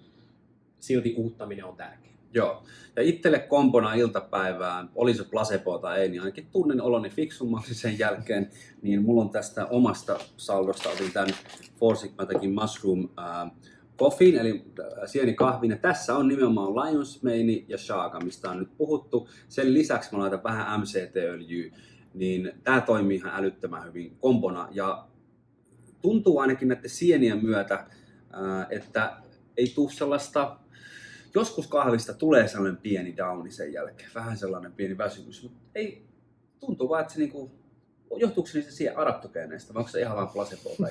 silti uuttaminen on tärkeää. Joo. Ja itselle kompona iltapäivään, oli se placebo tai ei, niin ainakin tunnen oloni fiksummaksi sen jälkeen, niin mulla on tästä omasta saldosta, otin tämän Four Sigmatakin Mushroom äh, Coffee, eli sienikahvin. Ja tässä on nimenomaan Lions Mane ja Shaga, mistä on nyt puhuttu. Sen lisäksi mä laitan vähän MCT-öljyä, niin tämä toimii ihan älyttömän hyvin kompona. Ja tuntuu ainakin näiden sienien myötä, että ei tule sellaista joskus kahvista tulee sellainen pieni downi sen jälkeen, vähän sellainen pieni väsymys, mutta ei, tuntuu vaan, että se niinku, johtuuko se niistä siihen adaptogeeneista, vai onko se ihan vaan placebo?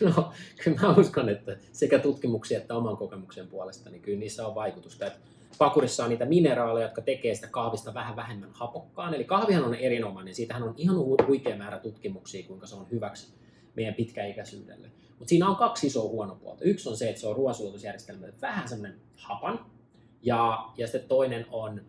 No, kyllä mä uskon, että sekä tutkimuksia että oman kokemuksen puolesta, niin kyllä niissä on vaikutusta. Että pakurissa on niitä mineraaleja, jotka tekee sitä kahvista vähän vähemmän hapokkaan. Eli kahvihan on erinomainen, siitähän on ihan hu- huikea määrä tutkimuksia, kuinka se on hyväksi meidän pitkäikäisyydelle. Mutta siinä on kaksi isoa huonopuolta. Yksi on se, että se on ruoansulatusjärjestelmä vähän semmoinen hapan. Ja, ja sitten toinen on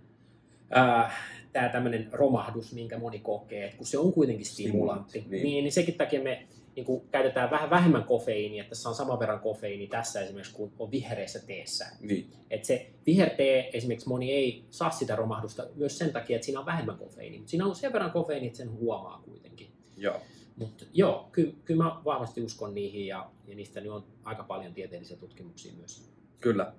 äh, tämä tämmöinen romahdus, minkä moni kokee, että kun se on kuitenkin stimulantti, niin, niin. niin, senkin takia me niin kuin käytetään vähän vähemmän kofeiinia, että tässä on saman verran kofeiini tässä esimerkiksi kuin on vihreässä teessä. niin, Et se vihertee, esimerkiksi moni ei saa sitä romahdusta myös sen takia, että siinä on vähemmän kofeiinia. Mutta siinä on sen verran kofeiini, että sen huomaa kuitenkin. joo. Mutta joo, kyllä, kyllä mä vahvasti uskon niihin ja, ja niistä nyt on aika paljon tieteellisiä tutkimuksia myös. Kyllä.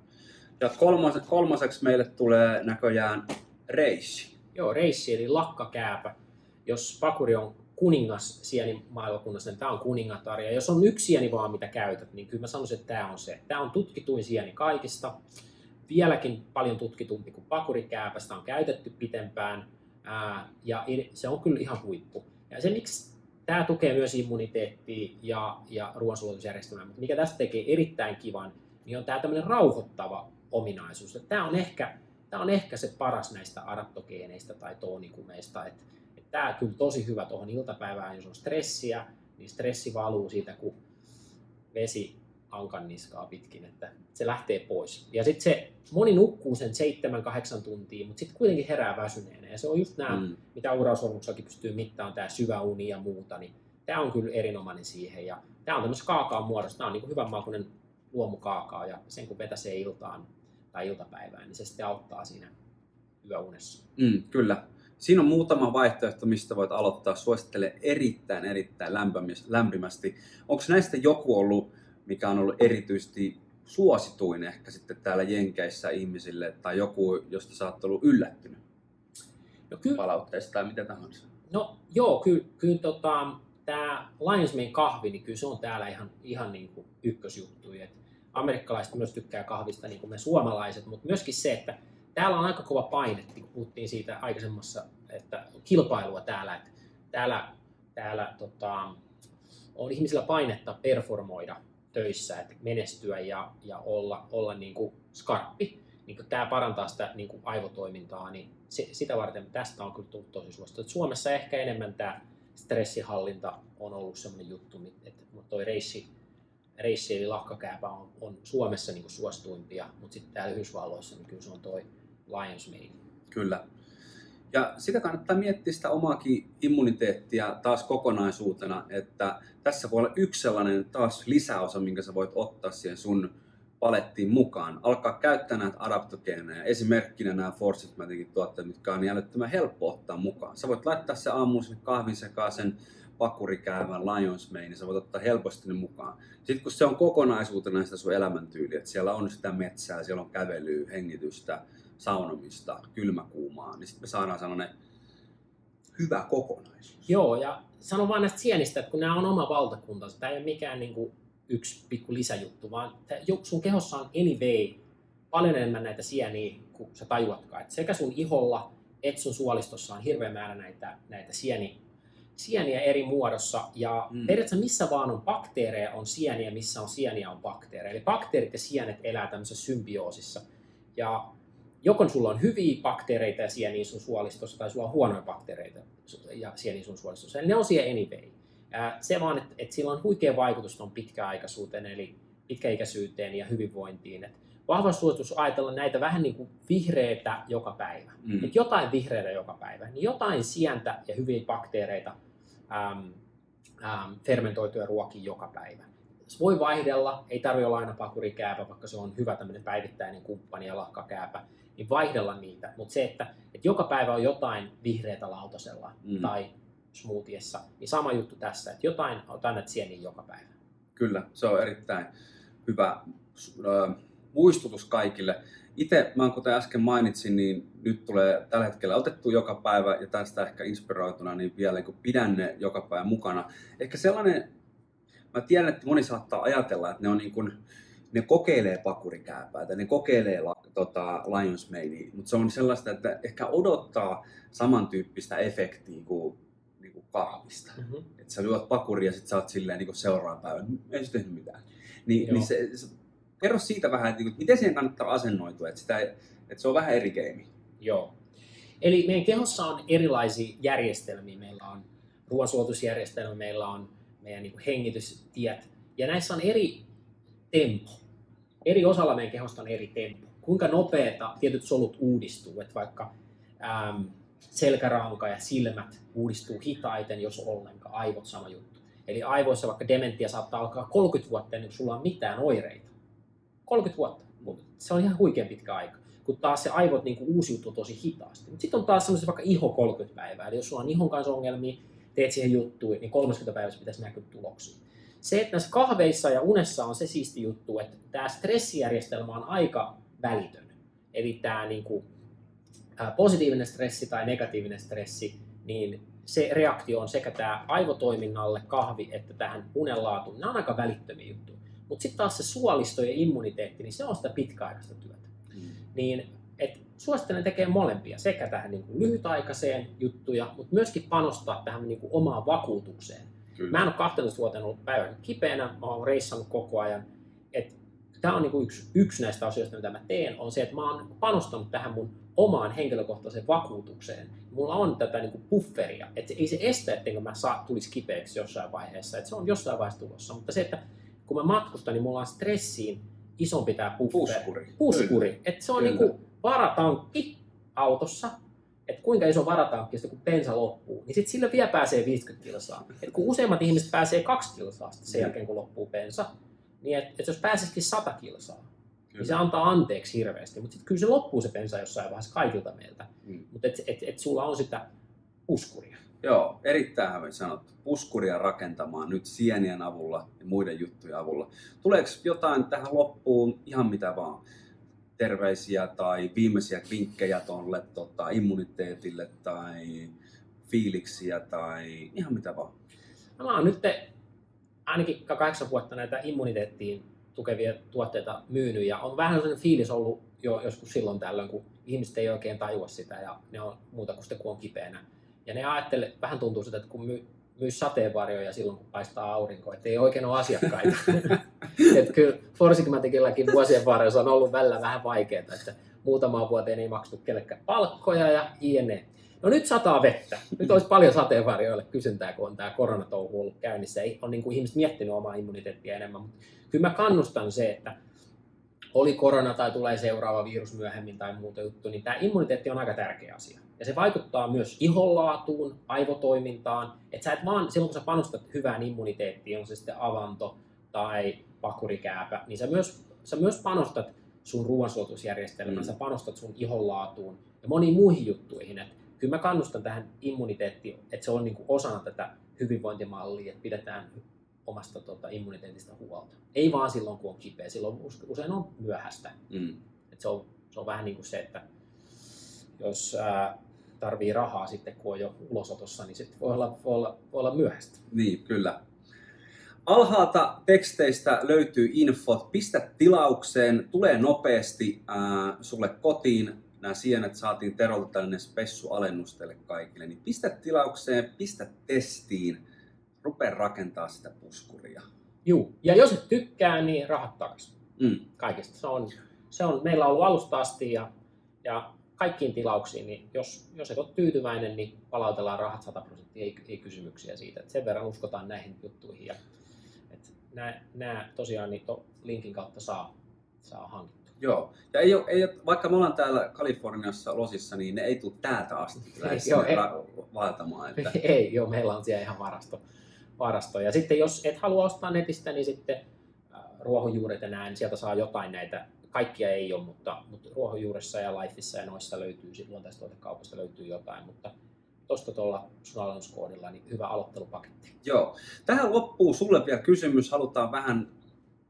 Ja kolmas, kolmaseksi meille tulee näköjään reissi. Joo, reissi eli lakkakääpä. Jos pakuri on kuningas sienimaailmakunnassa, niin tämä on kuningatar. Ja jos on yksi sieni vaan, mitä käytät, niin kyllä mä sanoisin, että tämä on se. Tämä on tutkituin sieni kaikista. vieläkin paljon tutkitumpi kuin pakurikääpä, sitä on käytetty pitempään ää, ja se on kyllä ihan huippu. Ja se, miksi tämä tukee myös immuniteettia ja, ja ruoansulatusjärjestelmää, mutta mikä tästä tekee erittäin kivan, niin on tämä tämmöinen rauhoittava ominaisuus. Tämä on, ehkä, tämä on ehkä se paras näistä adaptogeeneistä tai toonikumeista, että tämä kyllä tosi hyvä tuohon iltapäivään, jos on stressiä, niin stressi valuu siitä, kun vesi ankan niskaa pitkin, että se lähtee pois. Ja sitten se, moni nukkuu sen 7-8 tuntia, mutta sitten kuitenkin herää väsyneenä. Ja se on just nämä, mm. mitä urasormuksakin pystyy mittaamaan, tämä syvä uni ja muuta, niin tämä on kyllä erinomainen siihen. Ja tämä on tämmöisessä kaakaan muodossa, tämä on niin hyvän makuinen luomukaakaa, ja sen kun vetäsee iltaan tai iltapäivään, niin se sitten auttaa siinä yöunessa. Mm, kyllä. Siinä on muutama vaihtoehto, mistä voit aloittaa. Suosittelen erittäin, erittäin lämpimästi. Onko näistä joku ollut mikä on ollut erityisesti suosituin ehkä sitten täällä Jenkeissä ihmisille, tai joku, josta sä oot ollut yllättynyt no, ky- palautteesta tai mitä tahansa? No joo, kyllä, kyllä tota, tämä Lions Mane kahvi, niin kyllä se on täällä ihan, ihan niin kuin ykkösjuttu. Et amerikkalaiset myös tykkää kahvista niin kuin me suomalaiset, mutta myöskin se, että täällä on aika kova paine, niin kun puhuttiin siitä aikaisemmassa, että kilpailua täällä, että täällä, täällä tota, on ihmisillä painetta performoida töissä, että menestyä ja, ja olla, olla niin kuin skarppi. Niin kuin tämä parantaa sitä niin kuin aivotoimintaa, niin se, sitä varten tästä on kyllä tullut tosi suosittu. Että Suomessa ehkä enemmän tämä stressihallinta on ollut sellainen juttu, että toi reissi, reissi eli lakkakääpä on, on Suomessa niin kuin suosituimpia, mutta sitten täällä Yhdysvalloissa niin kyllä se on toi Lions Mane. Kyllä. Ja sitä kannattaa miettiä sitä omaakin immuniteettia taas kokonaisuutena, että tässä voi olla yksi sellainen taas lisäosa, minkä sä voit ottaa siihen sun palettiin mukaan. Alkaa käyttää näitä adaptogeeneja. Esimerkkinä nämä Forsythmaticin tuotteet, mitkä on älyttömän helppo ottaa mukaan. Sä voit laittaa se aamuun sinne kahvin sekaan sen pakurikäävän Lions Mane, niin sä voit ottaa helposti ne mukaan. Sitten kun se on kokonaisuutena sitä sun elämäntyyliä, että siellä on sitä metsää, siellä on kävelyä, hengitystä, saunomista, kylmäkuumaa, niin sitten me saadaan sellainen hyvä kokonaisuus. Joo, ja sanon vain näistä sienistä, että kun nämä on oma valtakuntansa, tämä ei ole mikään niin kuin yksi pikku lisäjuttu, vaan sun kehossa on anyway paljon enemmän näitä sieniä kuin sä tajuatkaan. Että sekä sun iholla että sun suolistossa on hirveä määrä näitä, näitä sieni, sieniä eri muodossa. Ja mm. periaatteessa missä vaan on bakteereja, on sieniä, missä on sieniä, on bakteereja. Eli bakteerit ja sienet elää tämmöisessä symbioosissa. Ja joko sulla on hyviä bakteereita ja sieniä sun suolistossa, tai sulla on huonoja bakteereita ja sieniä sun suolistossa. Eli ne on siellä anyway. Se vaan, että, että sillä on huikea vaikutus tuon pitkäaikaisuuteen, eli pitkäikäisyyteen ja hyvinvointiin. Että vahva suositus ajatella näitä vähän niin kuin vihreitä joka päivä. Mm. Että jotain vihreitä joka päivä, niin jotain sientä ja hyviä bakteereita, äm, äm, fermentoituja ruokia joka päivä. Se voi vaihdella, ei tarvitse olla aina pakurikääpä, vaikka se on hyvä tämmöinen päivittäinen kumppani ja lahkakääpä niin vaihdella niitä. Mutta se, että, että joka päivä on jotain vihreätä lautasella mm. tai smoothiessa, niin sama juttu tässä, että jotain annat sieniä joka päivä. Kyllä, se on erittäin hyvä muistutus kaikille. Itse, mä kuten äsken mainitsin, niin nyt tulee tällä hetkellä otettu joka päivä ja tästä ehkä inspiroituna, niin vielä kun pidän ne joka päivä mukana. Ehkä sellainen, mä tiedän, että moni saattaa ajatella, että ne on niin kuin, ne kokeilee pakurikääpää, ne kokeilee tota, Lions Manea, mutta se on sellaista, että ehkä odottaa samantyyppistä efektiä kuin, niin kuin kahvista. Mm-hmm. Että sä lyöt pakuria ja sitten sä oot silleen niin seuraavan päivän, ei se tehnyt mitään. Niin, niin se, se, kerro siitä vähän, että, että miten siihen kannattaa asennoitua, että, sitä, että se on vähän eri keimi. Joo. Eli meidän kehossa on erilaisia järjestelmiä. Meillä on ruoansuotusjärjestelmä, meillä on meidän niin hengitystiet, ja näissä on eri tempo. Eri osalla meidän kehosta on eri tempo. Kuinka nopeeta tietyt solut uudistuu, että vaikka äm, selkäranka ja silmät uudistuu hitaiten, jos ollenkaan, aivot sama juttu. Eli aivoissa vaikka dementia saattaa alkaa 30 vuotta ennen kuin sulla on mitään oireita. 30 vuotta, se on ihan huikean pitkä aika. Kun taas se aivot niin kuin uusiutuu tosi hitaasti. Mutta sitten on taas semmoisia vaikka iho 30 päivää. Eli jos sulla on ihon kanssa ongelmia, teet siihen juttuja, niin 30 päivässä pitäisi näkyä tuloksia. Se, että näissä kahveissa ja unessa on se siisti juttu, että tämä stressijärjestelmä on aika välitön. Eli tämä niin kuin, positiivinen stressi tai negatiivinen stressi, niin se reaktio on sekä tämä aivotoiminnalle kahvi että tähän unenlaatuun. Nämä on aika välittömiä juttuja. Mutta sitten taas se suolisto ja immuniteetti, niin se on sitä pitkäaikaista työtä. Mm. niin suosittelen tekemään molempia, sekä tähän niin kuin lyhytaikaiseen juttuja, mutta myöskin panostaa tähän niin kuin omaan vakuutukseen. Kyllä. Mä en ole 12 vuotta ollut päivän kipeänä, mä oon reissannut koko ajan. Tämä on niin kuin yksi, yksi näistä asioista, mitä mä teen, on se, että mä oon panostanut tähän mun omaan henkilökohtaiseen vakuutukseen. Mulla on tätä niin kuin pufferia, että ei se estä, ettenkö mä saa, tulisi kipeäksi jossain vaiheessa, että se on jossain vaiheessa tulossa, mutta se, että kun mä matkustan, niin mulla on stressiin isompi tämä puskuri. Puskuri. Että se on niin kuin varatankki autossa, että kuinka iso varatankki kun bensa loppuu, niin sitten sillä vielä pääsee 50 kilsaa. Et kun useimmat ihmiset pääsee 2 kilsaa sen jälkeen, kun loppuu bensa, niin että et jos pääsisikin 100 kilsaa, niin kyllä. niin se antaa anteeksi hirveästi. Mutta sitten kyllä se loppuu se bensa jossain vaiheessa kaikilta meiltä. Mm. Mutta että et, et sulla on sitä puskuria. Joo, erittäin hyvin sanottu. Puskuria rakentamaan nyt sienien avulla ja muiden juttujen avulla. Tuleeko jotain tähän loppuun, ihan mitä vaan? Terveisiä tai viimeisiä vinkkejä tuolle tota, immuniteetille tai fiiliksiä tai ihan mitä vaan? No, mä oon nyt ainakin kahdeksan vuotta näitä immuniteettiin tukevia tuotteita myynyt ja on vähän sellainen fiilis ollut jo joskus silloin tällöin, kun ihmiset ei oikein tajua sitä ja ne on muuta kuin sitten kun on kipeänä. Ja ne ajattelee, vähän tuntuu sitä, että kun myy, myy sateenvarjoja silloin, kun paistaa aurinko, että ei oikein ole asiakkaita. että kyllä Forsigmaticilläkin vuosien varrella on ollut välillä vähän vaikeaa, että muutamaan vuoteen ei maksettu kellekään palkkoja ja jne. No nyt sataa vettä. Nyt olisi paljon sateenvarjoille kysyntää, kun on tämä koronatouhu ollut käynnissä. On niin kuin ihmiset miettinyt omaa immuniteettia enemmän. Mutta kyllä mä kannustan se, että oli korona tai tulee seuraava virus myöhemmin tai muuta juttu, niin tämä immuniteetti on aika tärkeä asia. Ja se vaikuttaa myös ihonlaatuun, aivotoimintaan. Että sä et vaan, silloin kun sä panostat hyvään immuniteettiin, on se sitten avanto tai pakurikääpä, niin sä myös, sä myös panostat sun ruoansuotusjärjestelmään, mm. sä panostat sun ihonlaatuun ja moniin muihin juttuihin. Et kyllä mä kannustan tähän immuniteettiin, että se on niinku osana tätä hyvinvointimallia, että pidetään omasta tota, immuniteetista huolta. Ei vaan silloin, kun on kipeä, silloin usein on myöhäistä. Mm. Et se, on, se on vähän niin kuin se, että jos ää, tarvii rahaa sitten, kun on jo ulosotossa, niin sitten voi olla, voi olla, voi olla myöhäistä. Niin, kyllä. Alhaalta teksteistä löytyy infot. Pistä tilaukseen, tulee nopeasti äh, sulle kotiin. Nämä sienet saatiin Terolta tällainen spessu-alennus teille kaikille. Niin pistä tilaukseen, pistä testiin, rupea rakentaa sitä puskuria. Juu, ja jos et tykkää, niin rahat takaisin. Mm. Kaikista. Se on, se on, meillä on ollut alusta asti ja, ja kaikkiin tilauksiin, niin jos, jos et ole tyytyväinen, niin palautellaan rahat 100 prosenttia, ei, ei kysymyksiä siitä. Et sen verran uskotaan näihin juttuihin. Ja, et nämä, nämä tosiaan niin linkin kautta saa, saa hankittua. Joo, ja ei ole, ei ole, vaikka me ollaan täällä Kaliforniassa Losissa, niin ne ei tule täältä asti joo, ei, vaeltamaan. Että... ei, joo, meillä on siellä ihan varasto, varasto. Ja sitten jos et halua ostaa netistä, niin sitten äh, ruohonjuuret ja näin, sieltä saa jotain näitä kaikkia ei ole, mutta, mutta ruohonjuuressa ja Lifeissa ja noissa löytyy, luontaistuotekaupasta löytyy jotain, mutta tuosta tuolla sun alennuskoodilla, niin hyvä aloittelupaketti. Joo. Tähän loppuu sulle vielä kysymys. Halutaan vähän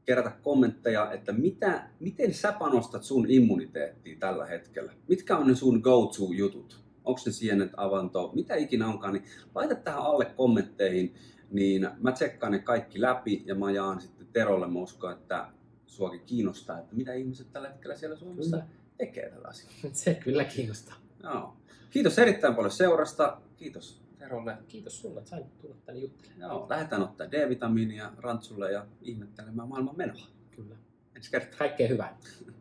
kerätä kommentteja, että mitä, miten sä panostat sun immuniteettiin tällä hetkellä? Mitkä on ne sun go-to-jutut? Onko se sienet, avanto, mitä ikinä onkaan, niin laita tähän alle kommentteihin, niin mä tsekkaan ne kaikki läpi ja mä jaan sitten Terolle. Mä uskon, että suakin kiinnostaa, että mitä ihmiset tällä hetkellä siellä Suomessa kyllä. tekee tällä asialla. Se kyllä kiinnostaa. Joo. Kiitos erittäin paljon seurasta. Kiitos Terolle. Kiitos sulle, että sain tulla tänne juttelemaan. Joo, lähdetään ottaa D-vitamiinia Rantsulle ja ihmettelemään maailman menoa. Kyllä. Ensi kertaa. Kaikkea hyvää.